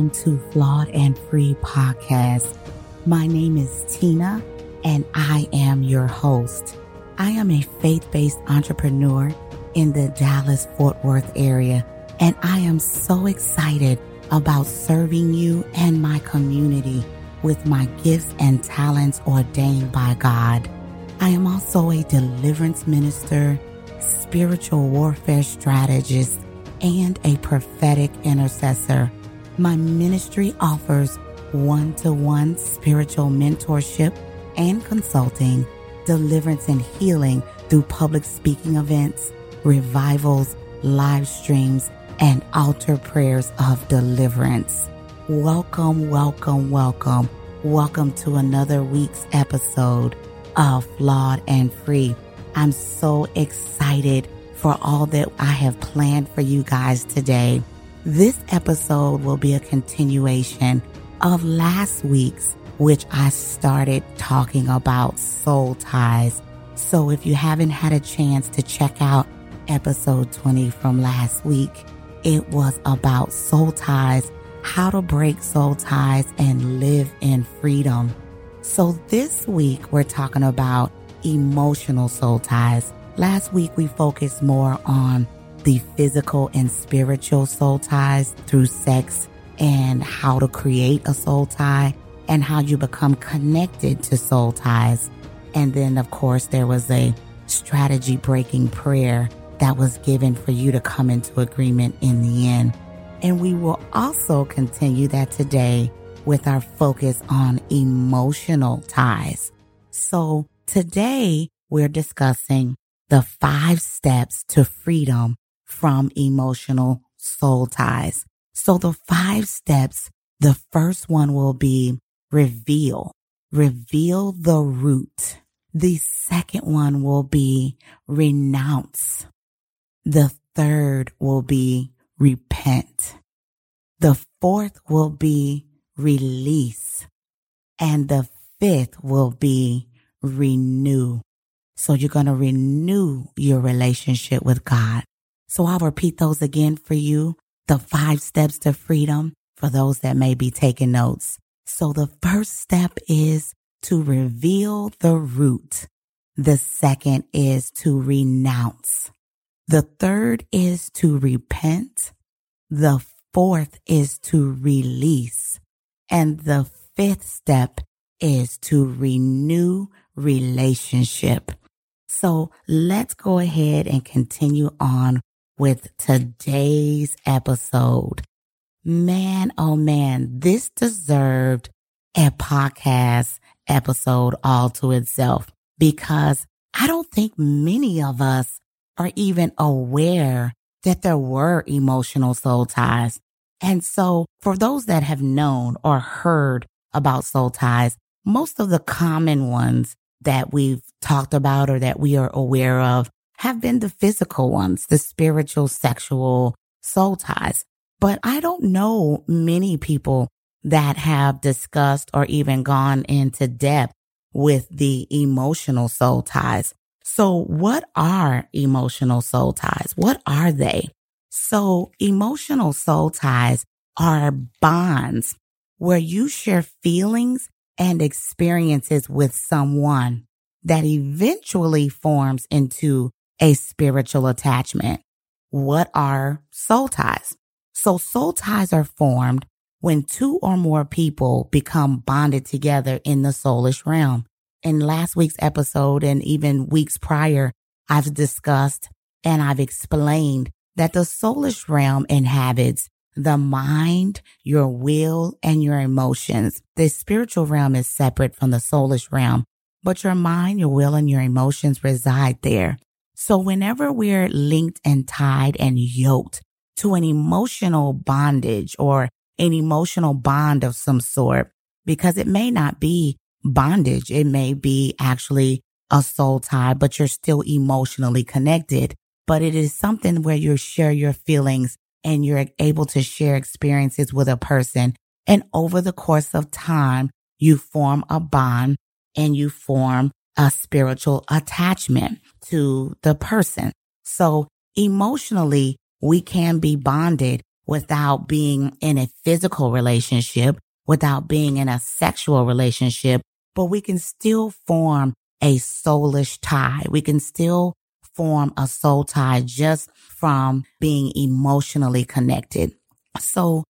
Welcome to Flawed and Free Podcast. My name is Tina and I am your host. I am a faith-based entrepreneur in the Dallas Fort Worth area and I am so excited about serving you and my community with my gifts and talents ordained by God. I am also a deliverance minister, spiritual warfare strategist, and a prophetic intercessor. My ministry offers one to one spiritual mentorship and consulting, deliverance and healing through public speaking events, revivals, live streams, and altar prayers of deliverance. Welcome, welcome, welcome. Welcome to another week's episode of Flawed and Free. I'm so excited for all that I have planned for you guys today. This episode will be a continuation of last week's, which I started talking about soul ties. So if you haven't had a chance to check out episode 20 from last week, it was about soul ties, how to break soul ties and live in freedom. So this week we're talking about emotional soul ties. Last week, we focused more on the physical and spiritual soul ties through sex and how to create a soul tie and how you become connected to soul ties. And then, of course, there was a strategy breaking prayer that was given for you to come into agreement in the end. And we will also continue that today with our focus on emotional ties. So today we're discussing the five steps to freedom from emotional soul ties. So the five steps, the first one will be reveal, reveal the root. The second one will be renounce. The third will be repent. The fourth will be release. And the fifth will be renew. So you're going to renew your relationship with God. So I'll repeat those again for you. The five steps to freedom for those that may be taking notes. So the first step is to reveal the root. The second is to renounce. The third is to repent. The fourth is to release. And the fifth step is to renew relationship. So let's go ahead and continue on with today's episode. Man, oh man, this deserved a podcast episode all to itself because I don't think many of us are even aware that there were emotional soul ties. And so for those that have known or heard about soul ties, most of the common ones that we've talked about or that we are aware of have been the physical ones, the spiritual, sexual soul ties. But I don't know many people that have discussed or even gone into depth with the emotional soul ties. So what are emotional soul ties? What are they? So emotional soul ties are bonds where you share feelings and experiences with someone that eventually forms into a spiritual attachment. What are soul ties? So soul ties are formed when two or more people become bonded together in the soulish realm. In last week's episode and even weeks prior, I've discussed and I've explained that the soulish realm inhabits the mind, your will, and your emotions. The spiritual realm is separate from the soulish realm, but your mind, your will, and your emotions reside there. So whenever we're linked and tied and yoked to an emotional bondage or an emotional bond of some sort, because it may not be bondage. It may be actually a soul tie, but you're still emotionally connected. But it is something where you share your feelings and you're able to share experiences with a person. And over the course of time, you form a bond and you form a spiritual attachment to the person. So emotionally, we can be bonded without being in a physical relationship, without being in a sexual relationship, but we can still form a soulish tie. We can still form a soul tie just from being emotionally connected. So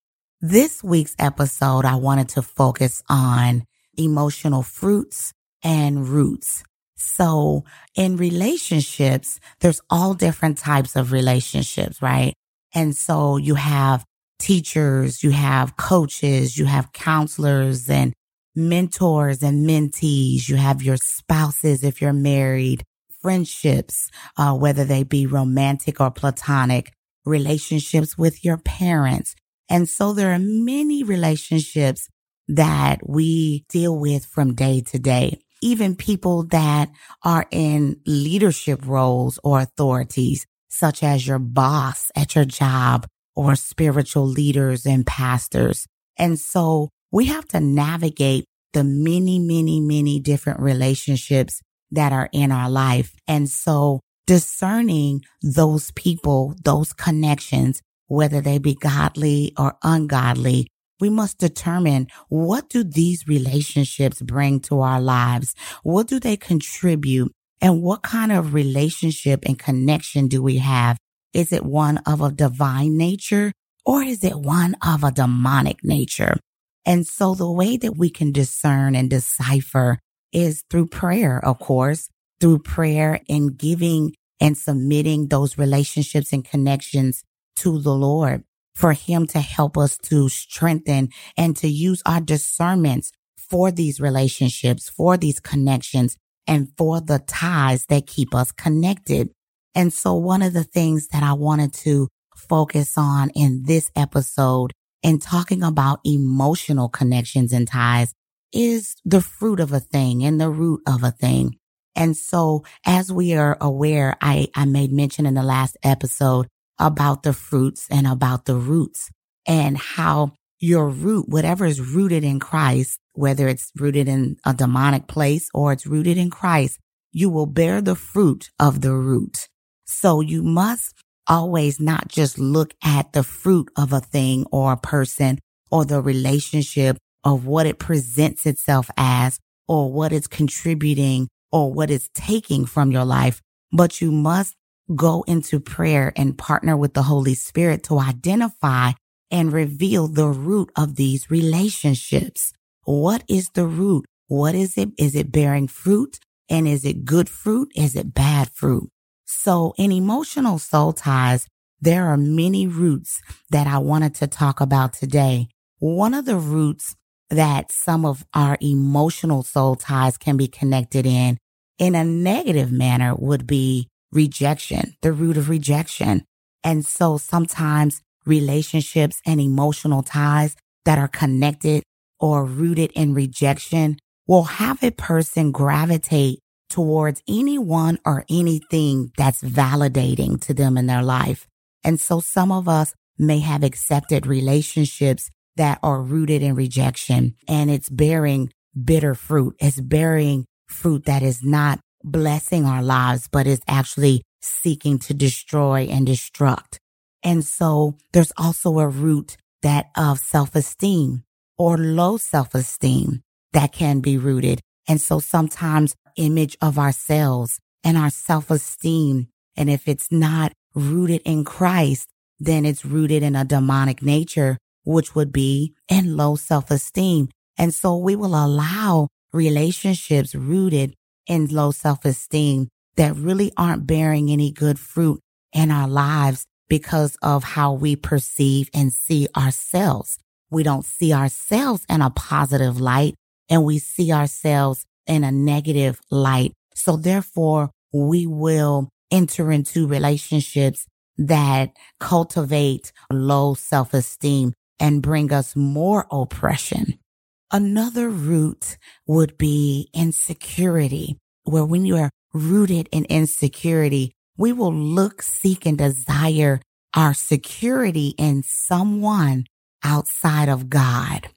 this week's episode, I wanted to focus on emotional fruits and roots. So in relationships, there's all different types of relationships, right? And so you have teachers, you have coaches, you have counselors and mentors and mentees. You have your spouses if you're married, friendships, uh, whether they be romantic or platonic, relationships with your parents. And so there are many relationships that we deal with from day to day. Even people that are in leadership roles or authorities, such as your boss at your job or spiritual leaders and pastors. And so we have to navigate the many, many, many different relationships that are in our life. And so discerning those people, those connections, whether they be godly or ungodly, we must determine what do these relationships bring to our lives? What do they contribute? And what kind of relationship and connection do we have? Is it one of a divine nature or is it one of a demonic nature? And so the way that we can discern and decipher is through prayer, of course, through prayer and giving and submitting those relationships and connections to the Lord for him to help us to strengthen and to use our discernments for these relationships, for these connections and for the ties that keep us connected. And so one of the things that I wanted to focus on in this episode and talking about emotional connections and ties is the fruit of a thing and the root of a thing. And so as we are aware, I, I made mention in the last episode about the fruits and about the roots and how your root, whatever is rooted in Christ, whether it's rooted in a demonic place or it's rooted in Christ, you will bear the fruit of the root. So you must always not just look at the fruit of a thing or a person or the relationship of what it presents itself as or what it's contributing or what it's taking from your life, but you must go into prayer and partner with the Holy Spirit to identify and reveal the root of these relationships. What is the root? What is it? Is it bearing fruit? And is it good fruit? Is it bad fruit? So in emotional soul ties, there are many roots that I wanted to talk about today. One of the roots that some of our emotional soul ties can be connected in in a negative manner would be rejection, the root of rejection. And so sometimes relationships and emotional ties that are connected or rooted in rejection will have a person gravitate towards anyone or anything that's validating to them in their life. And so some of us may have accepted relationships that are rooted in rejection and it's bearing bitter fruit. It's bearing fruit that is not blessing our lives, but is actually seeking to destroy and destruct. And so there's also a root that of self-esteem or low self-esteem that can be rooted. And so sometimes image of ourselves and our self-esteem. And if it's not rooted in Christ, then it's rooted in a demonic nature, which would be in low self-esteem. And so we will allow relationships rooted in low self-esteem that really aren't bearing any good fruit in our lives because of how we perceive and see ourselves. We don't see ourselves in a positive light and we see ourselves in a negative light. So therefore we will enter into relationships that cultivate low self-esteem and bring us more oppression. Another root would be insecurity, where when you are rooted in insecurity, we will look, seek, and desire our security in someone outside of God.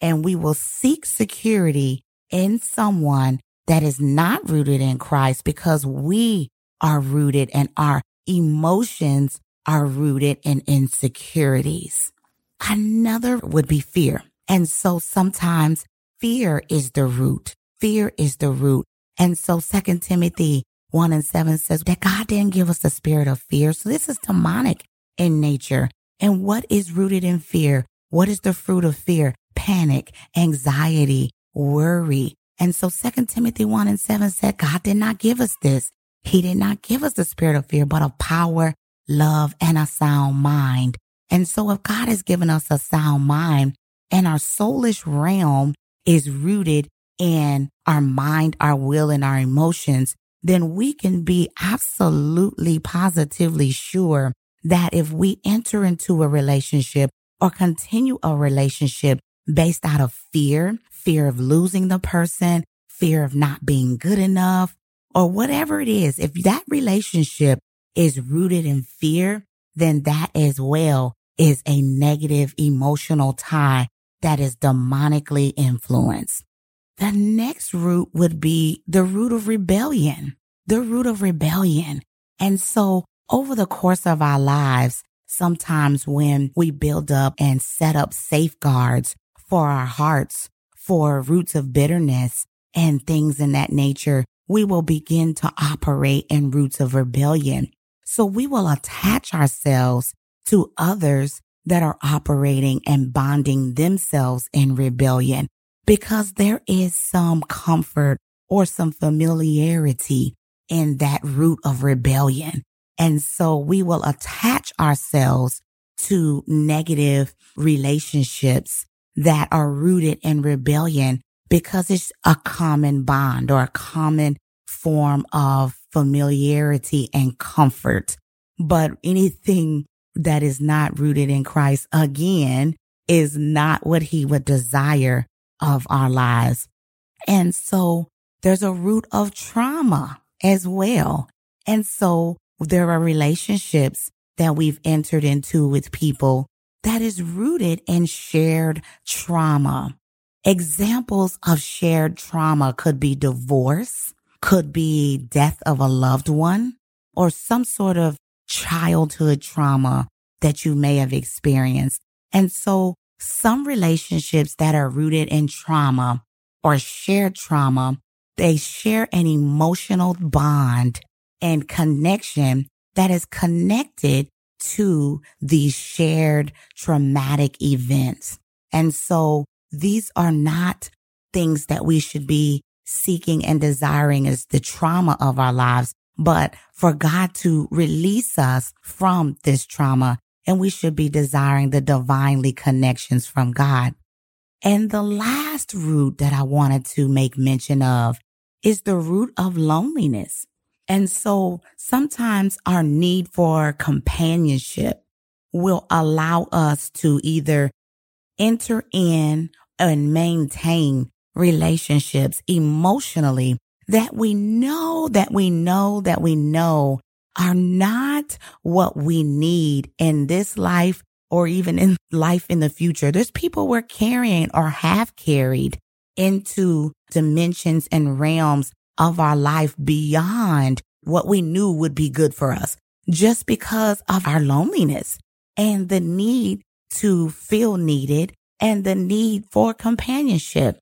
And we will seek security in someone that is not rooted in Christ because we are rooted and our emotions are rooted in insecurities. Another would be fear. And so sometimes fear is the root. Fear is the root. And so second Timothy 1 and 7 says that God didn't give us a spirit of fear. So this is demonic in nature. And what is rooted in fear? What is the fruit of fear? Panic, anxiety, worry. And so second Timothy 1 and 7 said God did not give us this. He did not give us the spirit of fear, but of power, love, and a sound mind. And so if God has given us a sound mind and our soulish realm is rooted in our mind, our will, and our emotions, then we can be absolutely positively sure that if we enter into a relationship or continue a relationship based out of fear, fear of losing the person, fear of not being good enough, or whatever it is, if that relationship is rooted in fear, then that as well is a negative emotional tie that is demonically influenced. The next root would be the root of rebellion, the root of rebellion. And so over the course of our lives, sometimes when we build up and set up safeguards for our hearts, for roots of bitterness and things in that nature, we will begin to operate in roots of rebellion. So we will attach ourselves to others that are operating and bonding themselves in rebellion because there is some comfort or some familiarity in that root of rebellion. And so we will attach ourselves to negative relationships that are rooted in rebellion because it's a common bond or a common form of familiarity and comfort. But anything that is not rooted in Christ again is not what he would desire of our lives. And so there's a root of trauma as well. And so there are relationships that we've entered into with people that is rooted in shared trauma. Examples of shared trauma could be divorce, could be death of a loved one, or some sort of childhood trauma that you may have experienced. And so some relationships that are rooted in trauma or shared trauma, they share an emotional bond and connection that is connected to these shared traumatic events. And so these are not things that we should be seeking and desiring as the trauma of our lives, but for God to release us from this trauma and we should be desiring the divinely connections from God. And the last root that I wanted to make mention of is the root of loneliness. And so sometimes our need for companionship will allow us to either enter in and maintain relationships emotionally that we know that we know that we know are not what we need in this life or even in life in the future. There's people we're carrying or have carried into dimensions and realms of our life beyond what we knew would be good for us just because of our loneliness and the need to feel needed and the need for companionship.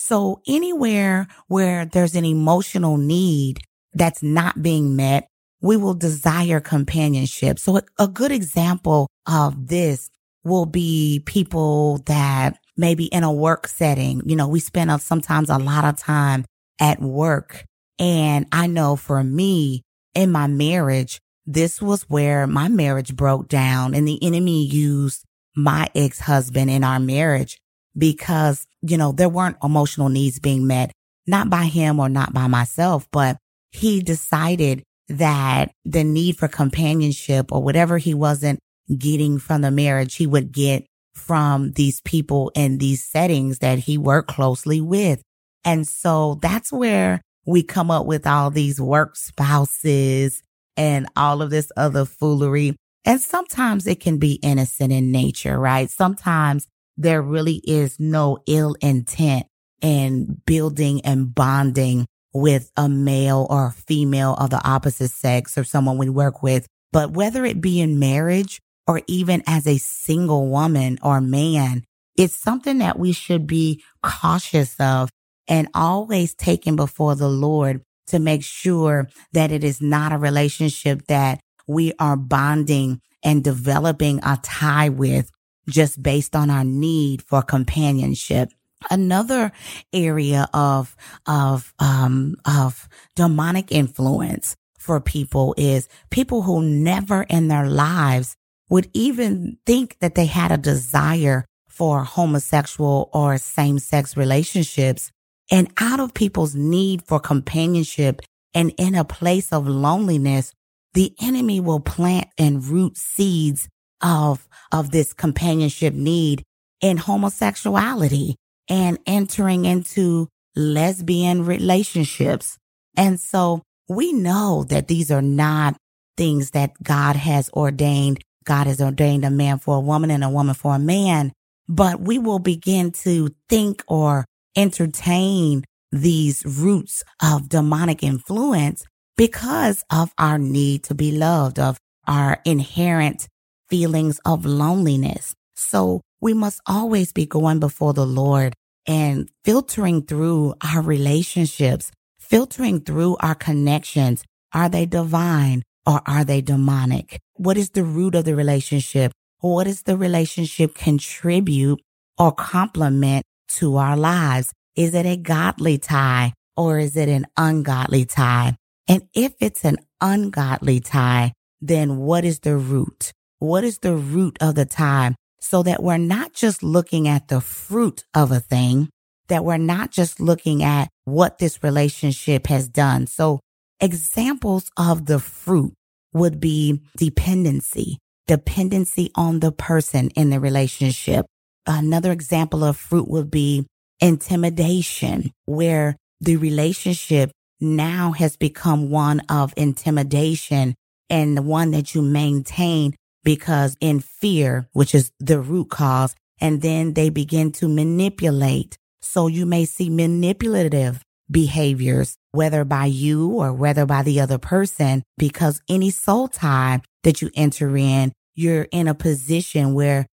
So anywhere where there's an emotional need that's not being met, we will desire companionship. So a, good example of this will be people that maybe in a work setting, you know, we spend a, sometimes a lot of time at work. And I know for me in my marriage, this was where my marriage broke down and the enemy used my ex-husband in our marriage because, you know, there weren't emotional needs being met, not by him or not by myself, but he decided that the need for companionship or whatever he wasn't getting from the marriage, he would get from these people in these settings that he worked closely with. And so that's where we come up with all these work spouses and all of this other foolery. And sometimes it can be innocent in nature, right? Sometimes there really is no ill intent in building and bonding with a male or a female of the opposite sex or someone we work with. But whether it be in marriage or even as a single woman or man, it's something that we should be cautious of and always taken before the Lord to make sure that it is not a relationship that we are bonding and developing a tie with just based on our need for companionship. Another area of, of, um, of demonic influence for people is people who never in their lives would even think that they had a desire for homosexual or same sex relationships. And out of people's need for companionship and in a place of loneliness, the enemy will plant and root seeds of, of this companionship need in homosexuality and entering into lesbian relationships. And so we know that these are not things that God has ordained. God has ordained a man for a woman and a woman for a man, but we will begin to think or entertain these roots of demonic influence because of our need to be loved, of our inherent feelings of loneliness. So we must always be going before the Lord and filtering through our relationships, filtering through our connections. Are they divine or are they demonic? What is the root of the relationship? What does the relationship contribute or complement to our lives? Is it a godly tie or is it an ungodly tie? And if it's an ungodly tie, then what is the root? What is the root of the tie? So that we're not just looking at the fruit of a thing, that we're not just looking at what this relationship has done. So examples of the fruit would be dependency, dependency on the person in the relationship. Another example of fruit would be intimidation, where the relationship now has become one of intimidation and the one that you maintain because in fear, which is the root cause, and then they begin to manipulate. So you may see manipulative behaviors, whether by you or whether by the other person, because any soul tie that you enter in, you're in a position where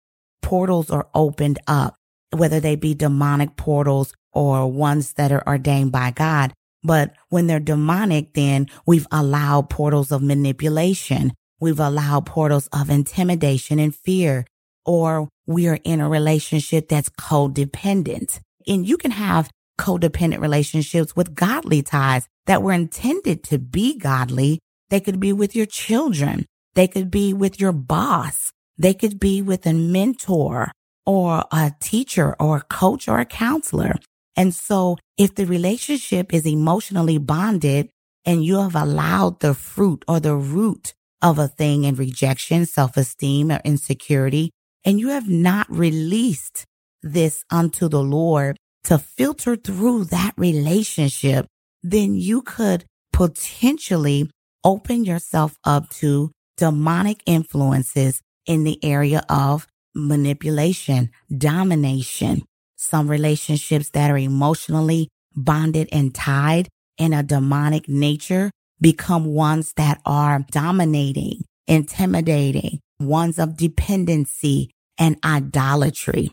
portals are opened up, whether they be demonic portals or ones that are ordained by God. But when they're demonic, then we've allowed portals of manipulation. We've allowed portals of intimidation and fear, or we are in a relationship that's codependent. And you can have codependent relationships with godly ties that were intended to be godly. They could be with your children. They could be with your boss. They could be with a mentor or a teacher or a coach or a counselor. And so if the relationship is emotionally bonded and you have allowed the fruit or the root of a thing in rejection, self-esteem or insecurity, and you have not released this unto the Lord to filter through that relationship, then you could potentially open yourself up to demonic influences in the area of manipulation, domination, some relationships that are emotionally bonded and tied in a demonic nature become ones that are dominating, intimidating, ones of dependency and idolatry.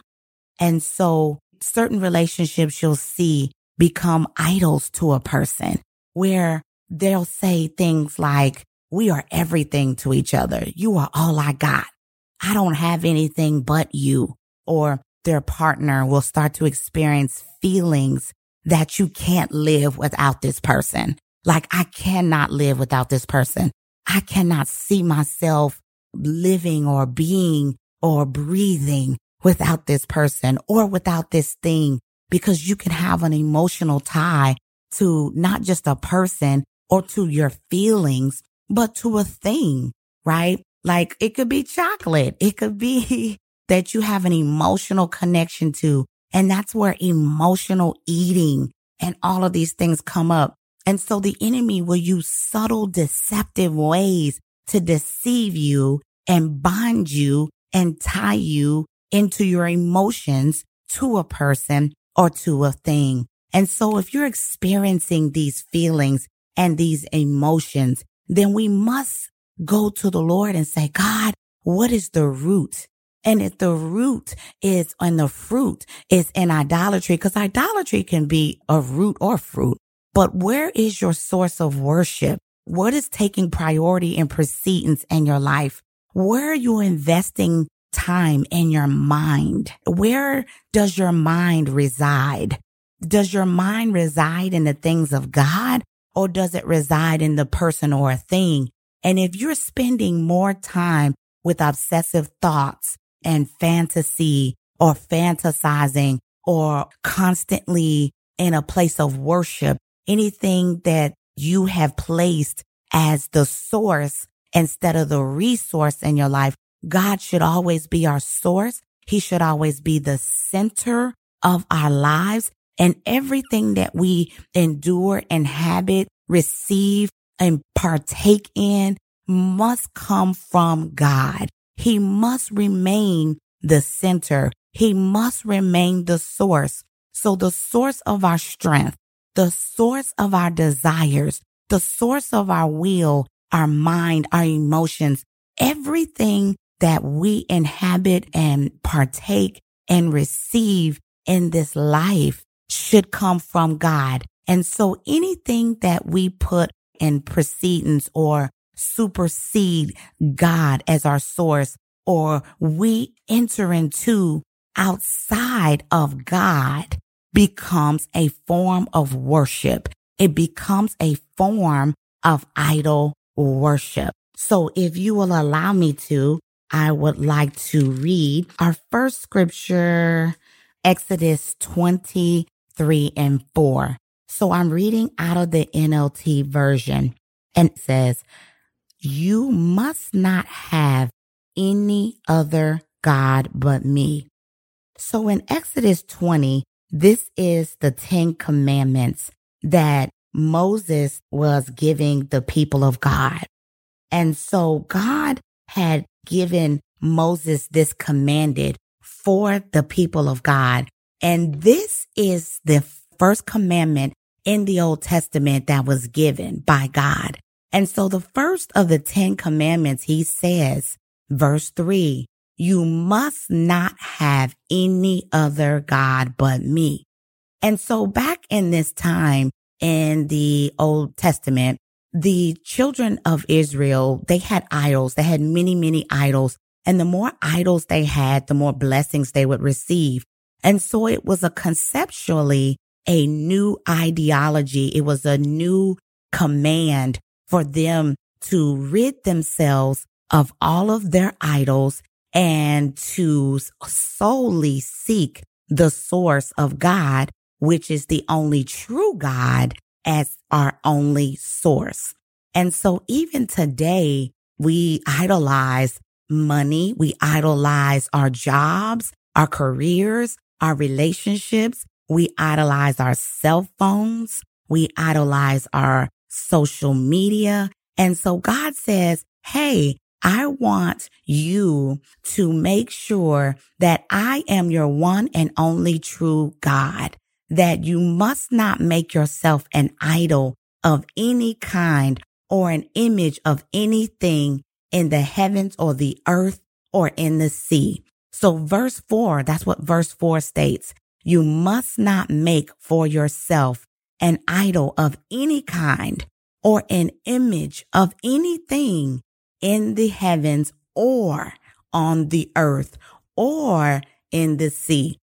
And so certain relationships you'll see become idols to a person where they'll say things like, we are everything to each other. You are all I got. I don't have anything but you. Or their partner will start to experience feelings that you can't live without this person. Like I cannot live without this person. I cannot see myself living or being or breathing without this person or without this thing because you can have an emotional tie to not just a person or to your feelings, but to a thing, right? Like it could be chocolate. It could be that you have an emotional connection to. And that's where emotional eating and all of these things come up. And so the enemy will use subtle, deceptive ways to deceive you and bind you and tie you into your emotions to a person or to a thing. And so if you're experiencing these feelings and these emotions, then we must go to the Lord and say, God, what is the root? And if the root is and the fruit is in idolatry, because idolatry can be a root or fruit, but where is your source of worship? What is taking priority and precedence in your life? Where are you investing time in your mind? Where does your mind reside? Does your mind reside in the things of God or does it reside in the person or a thing? And if you're spending more time with obsessive thoughts and fantasy or fantasizing or constantly in a place of worship, anything that you have placed as the source instead of the resource in your life, God should always be our source. He should always be the center of our lives and everything that we endure, inhabit, receive and partake in must come from God. He must remain the center. He must remain the source. So the source of our strength, the source of our desires, the source of our will, our mind, our emotions, everything that we inhabit and partake and receive in this life should come from God. And so anything that we put in precedence or supersede God as our source or we enter into outside of God becomes a form of worship. It becomes a form of idol worship. So if you will allow me to, I would like to read our first scripture, Exodus 23 and 4. So I'm reading out of the NLT version and it says, you must not have any other God but me. So in Exodus 20, this is the 10 commandments that Moses was giving the people of God. And so God had given Moses this commanded for the people of God. And this is the first commandment in the Old Testament that was given by God. And so the first of the 10 commandments, he says, verse three, you must not have any other God but me. And so back in this time in the Old Testament, the children of Israel, they had idols. They had many, many idols. And the more idols they had, the more blessings they would receive. And so it was a conceptually a new ideology. It was a new command for them to rid themselves of all of their idols and to solely seek the source of God, which is the only true God as our only source. And so even today, we idolize money. We idolize our jobs, our careers, our relationships. We idolize our cell phones. We idolize our social media. And so God says, Hey, I want you to make sure that I am your one and only true God, that you must not make yourself an idol of any kind or an image of anything in the heavens or the earth or in the sea. So verse four, that's what verse four states. You must not make for yourself an idol of any kind or an image of anything in the heavens or on the earth or in the sea.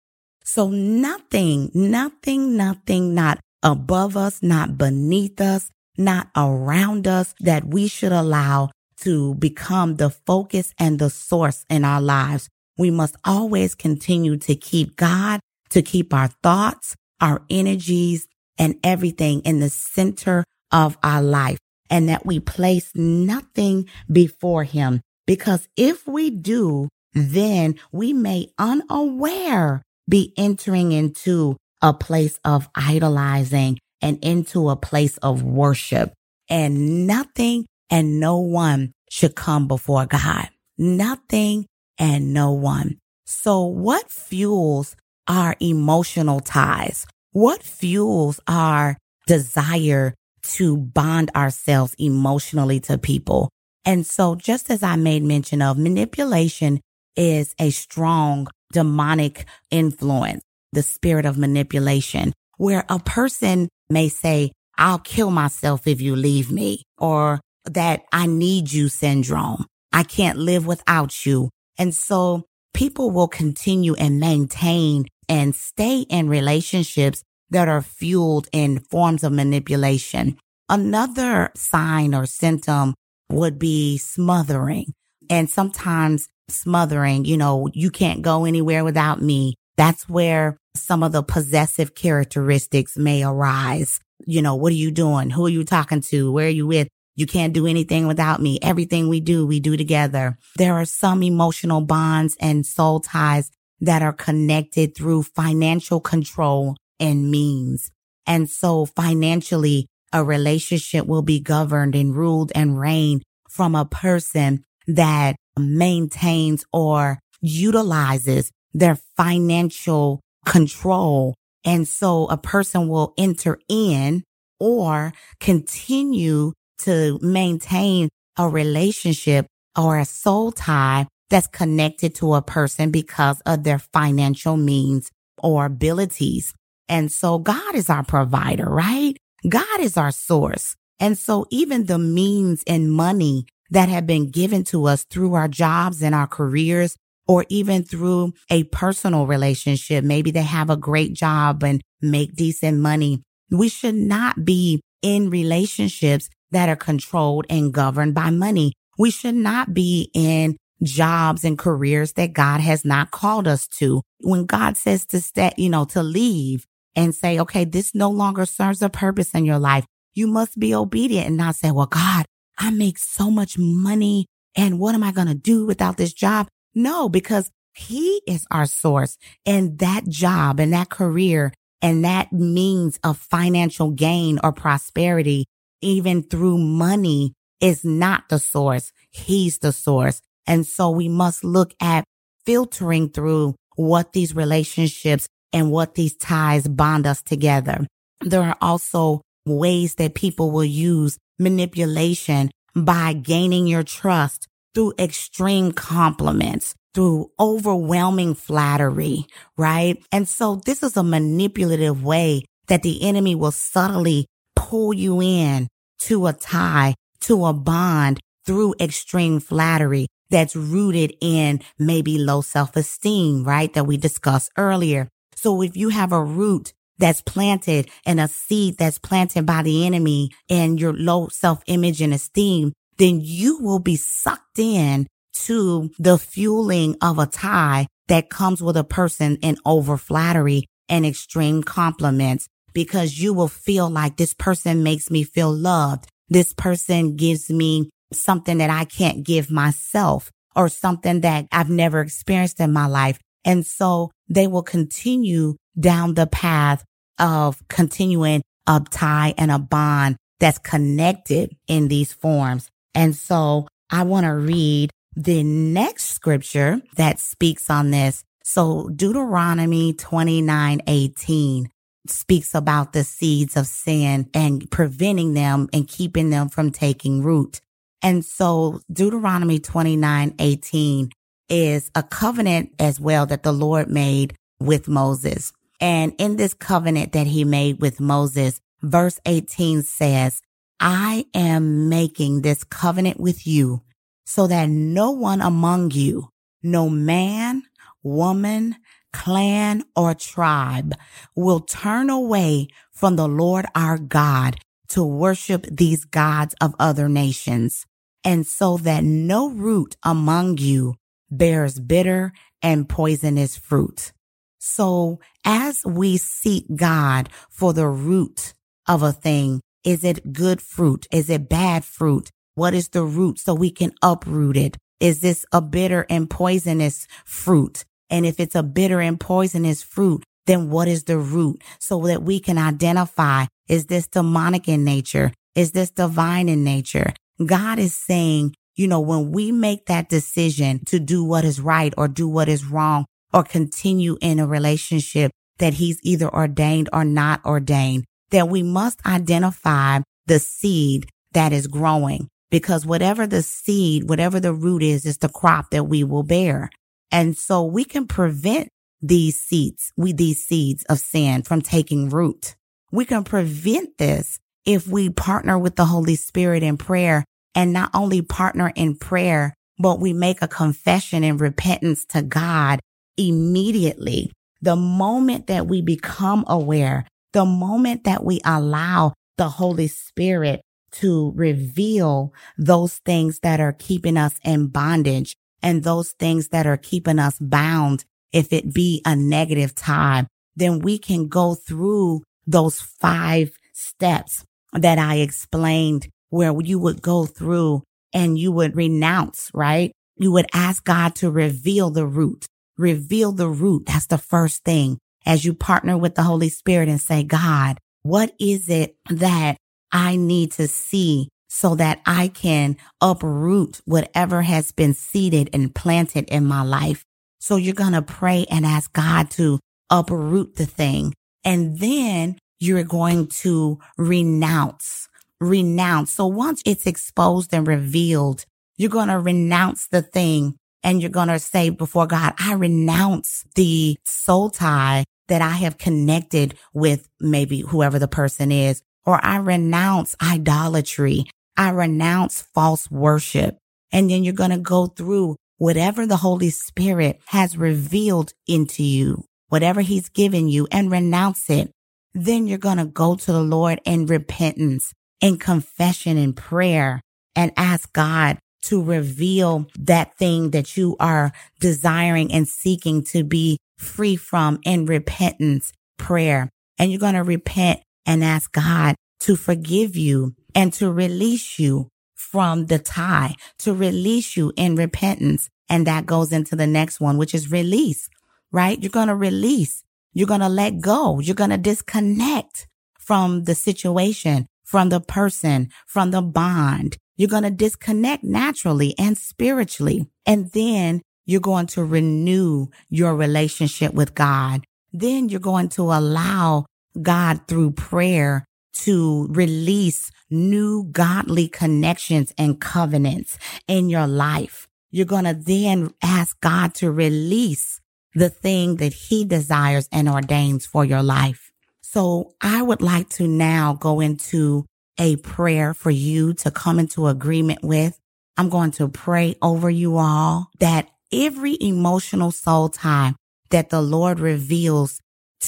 So nothing, nothing, nothing, not above us, not beneath us, not around us that we should allow to become the focus and the source in our lives. We must always continue to keep God, to keep our thoughts, our energies, and everything in the center of our life and that we place nothing before him. Because if we do, then we may unaware be entering into a place of idolizing and into a place of worship and nothing and no one should come before God. Nothing and no one. So what fuels our emotional ties? What fuels our desire to bond ourselves emotionally to people? And so just as I made mention of manipulation is a strong demonic influence, the spirit of manipulation, where a person may say, I'll kill myself if you leave me or that I need you syndrome. I can't live without you. And so people will continue and maintain and stay in relationships that are fueled in forms of manipulation. Another sign or symptom would be smothering. And sometimes smothering, you know, you can't go anywhere without me. That's where some of the possessive characteristics may arise. You know, what are you doing? Who are you talking to? Where are you with? You can't do anything without me. Everything we do, we do together. There are some emotional bonds and soul ties that are connected through financial control and means. And so financially, a relationship will be governed and ruled and reigned from a person that maintains or utilizes their financial control. And so a person will enter in or continue to maintain a relationship or a soul tie that's connected to a person because of their financial means or abilities. And so God is our provider, right? God is our source. And so even the means and money that have been given to us through our jobs and our careers, or even through a personal relationship, maybe they have a great job and make decent money. We should not be in relationships that are controlled and governed by money. We should not be in jobs and careers that God has not called us to. When God says to stay, you know, to leave and say, okay, this no longer serves a purpose in your life. You must be obedient and not say, well, God, I make so much money and what am I going to do without this job? No, because he is our source and that job and that career and that means of financial gain or prosperity, even through money is not the source. He's the source. And so we must look at filtering through what these relationships and what these ties bond us together. There are also ways that people will use manipulation by gaining your trust through extreme compliments, through overwhelming flattery, right? And so this is a manipulative way that the enemy will subtly pull you in to a tie, to a bond through extreme flattery that's rooted in maybe low self-esteem, right? That we discussed earlier. So if you have a root that's planted and a seed that's planted by the enemy and your low self-image and esteem, then you will be sucked in to the fueling of a tie that comes with a person in over flattery and extreme compliments because you will feel like this person makes me feel loved. This person gives me something that I can't give myself or something that I've never experienced in my life. And so they will continue down the path of continuing a tie and a bond that's connected in these forms. And so I want to read the next scripture that speaks on this. So Deuteronomy 29, 18 speaks about the seeds of sin and preventing them and keeping them from taking root. And so Deuteronomy 29, 18 is a covenant as well that the Lord made with Moses. And in this covenant that he made with Moses, verse 18 says, I am making this covenant with you so that no one among you, no man, woman, clan, or tribe will turn away from the Lord our God to worship these gods of other nations. And so that no root among you bears bitter and poisonous fruit. So as we seek God for the root of a thing, is it good fruit? Is it bad fruit? What is the root so we can uproot it? Is this a bitter and poisonous fruit? And if it's a bitter and poisonous fruit, then what is the root so that we can identify, is this demonic in nature? Is this divine in nature? God is saying, you know, when we make that decision to do what is right or do what is wrong or continue in a relationship that he's either ordained or not ordained, that we must identify the seed that is growing because whatever the seed, whatever the root is, is the crop that we will bear. And so we can prevent these seeds, we, these seeds of sin from taking root. We can prevent this if we partner with the Holy Spirit in prayer and not only partner in prayer, but we make a confession and repentance to God immediately. The moment that we become aware, the moment that we allow the Holy Spirit to reveal those things that are keeping us in bondage and those things that are keeping us bound. If it be a negative time, then we can go through those five steps that I explained where you would go through and you would renounce, right? You would ask God to reveal the root, reveal the root. That's the first thing as you partner with the Holy Spirit and say, God, what is it that I need to see so that I can uproot whatever has been seeded and planted in my life. So you're going to pray and ask God to uproot the thing. And then you're going to renounce, renounce. So once it's exposed and revealed, you're going to renounce the thing and you're going to say before God, I renounce the soul tie that I have connected with maybe whoever the person is or I renounce idolatry. I renounce false worship. And then you're going to go through whatever the Holy Spirit has revealed into you, whatever he's given you and renounce it. Then you're going to go to the Lord in repentance, in confession and prayer and ask God to reveal that thing that you are desiring and seeking to be free from in repentance prayer. And you're going to repent and ask God to forgive you and to release you from the tie, to release you in repentance. And that goes into the next one, which is release, right? You're going to release. You're going to let go. You're going to disconnect from the situation, from the person, from the bond. You're going to disconnect naturally and spiritually. And then you're going to renew your relationship with God. Then you're going to allow God through prayer to release new godly connections and covenants in your life. You're going to then ask God to release the thing that he desires and ordains for your life. So I would like to now go into a prayer for you to come into agreement with. I'm going to pray over you all that every emotional soul tie that the Lord reveals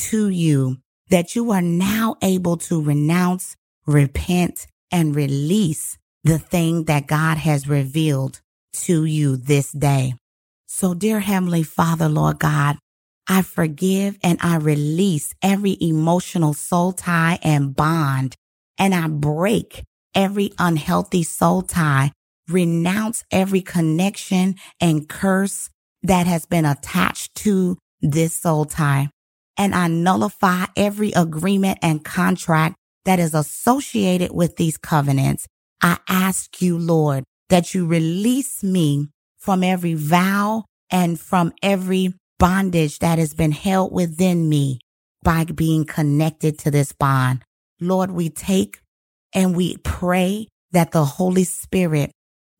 to you that you are now able to renounce, repent, and release the thing that God has revealed to you this day. So dear Heavenly Father, Lord God, I forgive and I release every emotional soul tie and bond, and I break every unhealthy soul tie, renounce every connection and curse that has been attached to this soul tie and I nullify every agreement and contract that is associated with these covenants. I ask you, Lord, that you release me from every vow and from every bondage that has been held within me by being connected to this bond. Lord, we take and we pray that the Holy Spirit,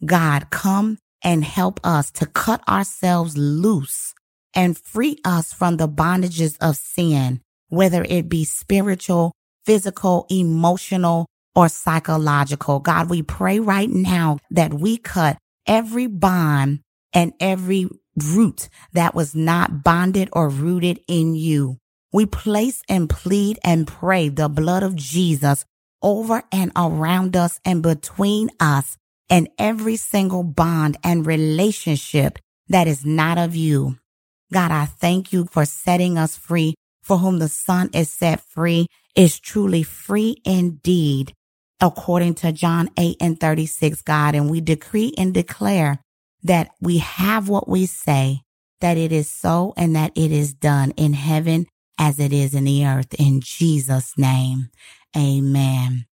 God, come and help us to cut ourselves loose and free us from the bondages of sin, whether it be spiritual, physical, emotional, or psychological. God, we pray right now that we cut every bond and every root that was not bonded or rooted in you. We place and plead and pray the blood of Jesus over and around us and between us and every single bond and relationship that is not of you. God, I thank you for setting us free. For whom the Son is set free is truly free indeed, according to John 8 and 36, God. And we decree and declare that we have what we say, that it is so and that it is done in heaven as it is in the earth. In Jesus' name, amen.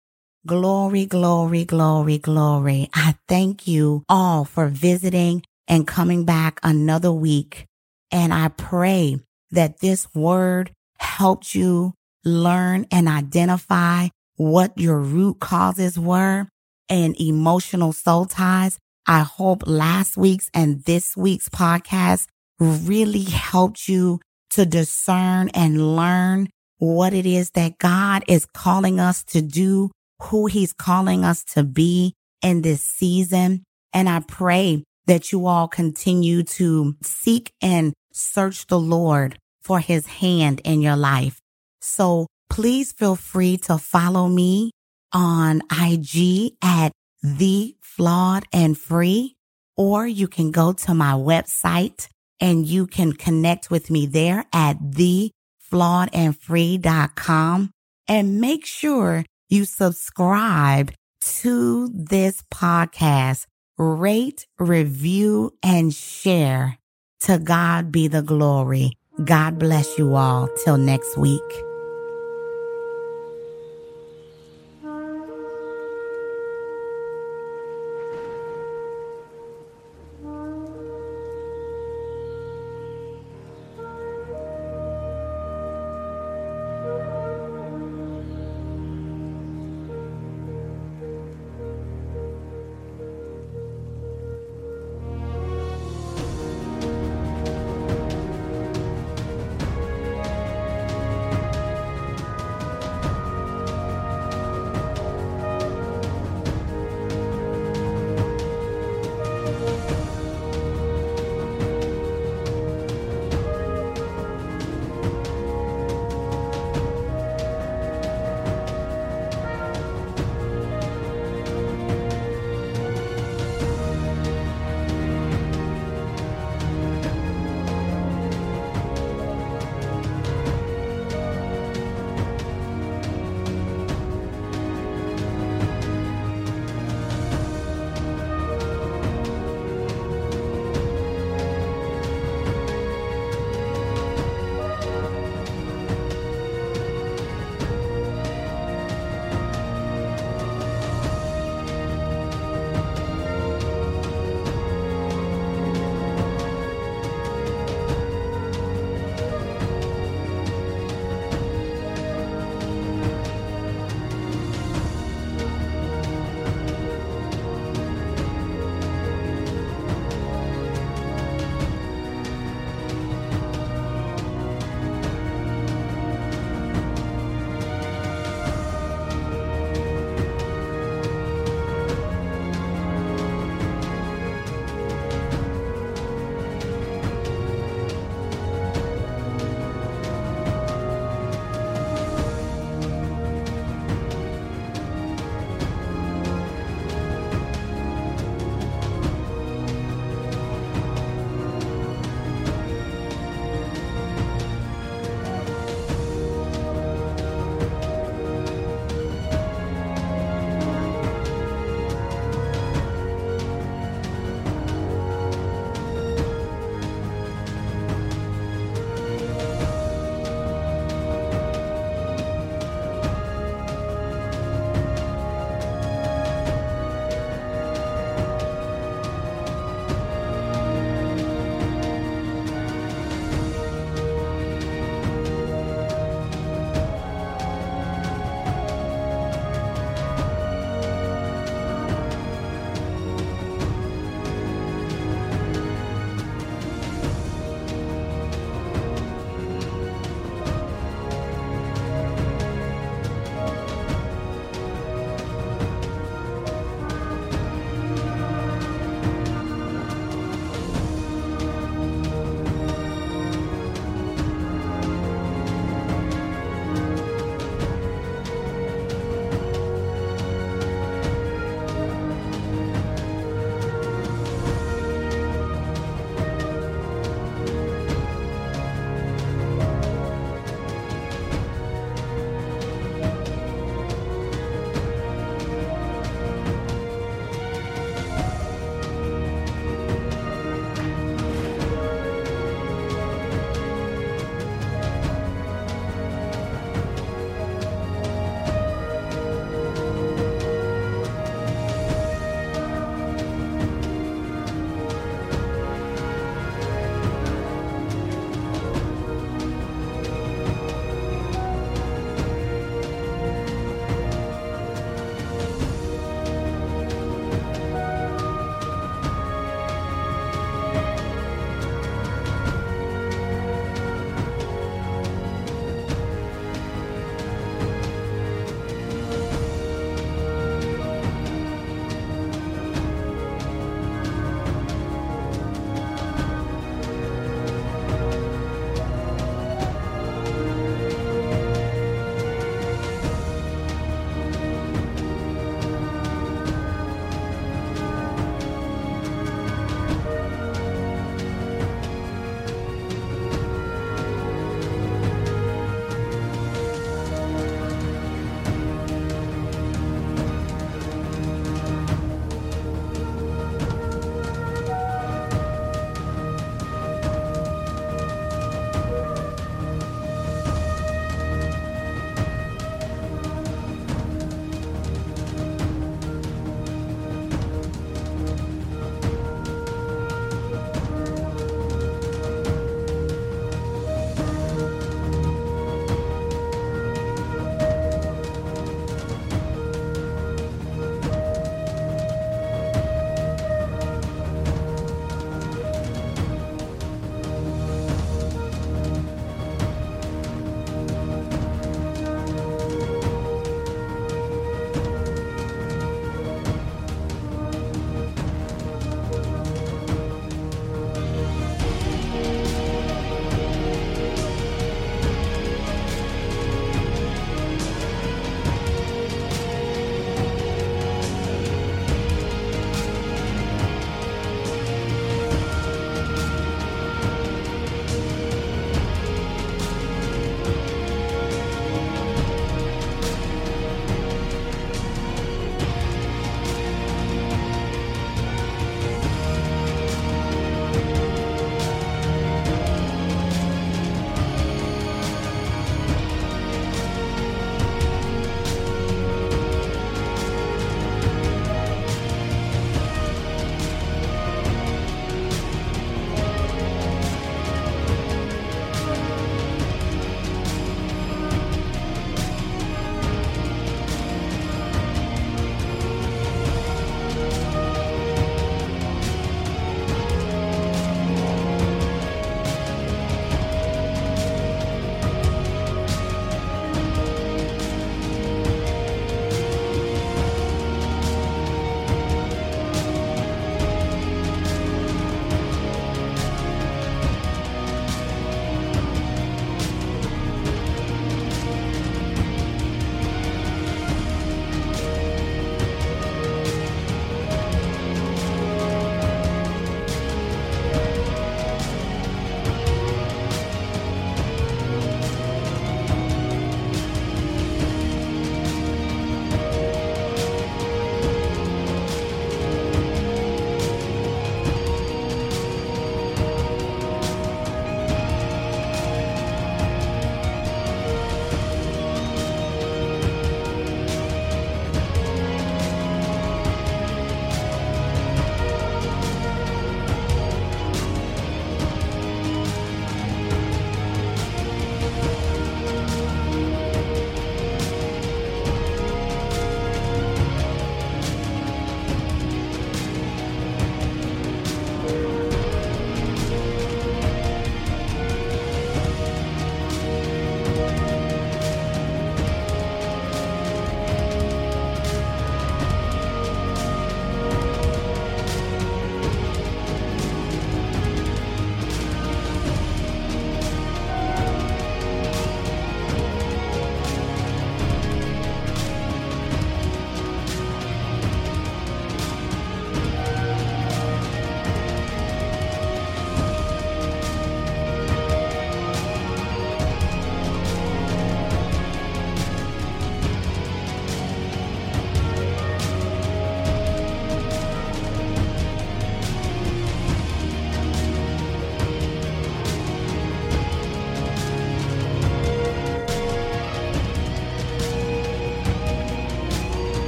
Glory, glory, glory, glory. I thank you all for visiting and coming back another week. And I pray that this word helped you learn and identify what your root causes were and emotional soul ties I hope last week's and this week's podcast really helped you to discern and learn what it is that God is calling us to do, who he's calling us to be in this season. And I pray that you all continue to seek and search the Lord for his hand in your life. So please feel free to follow me on IG at the flawed and free, or you can go to my website and you can connect with me there at theflawedandfree.com and make sure you subscribe to this podcast, rate, review, and share. To God be the glory. God bless you all. Till next week.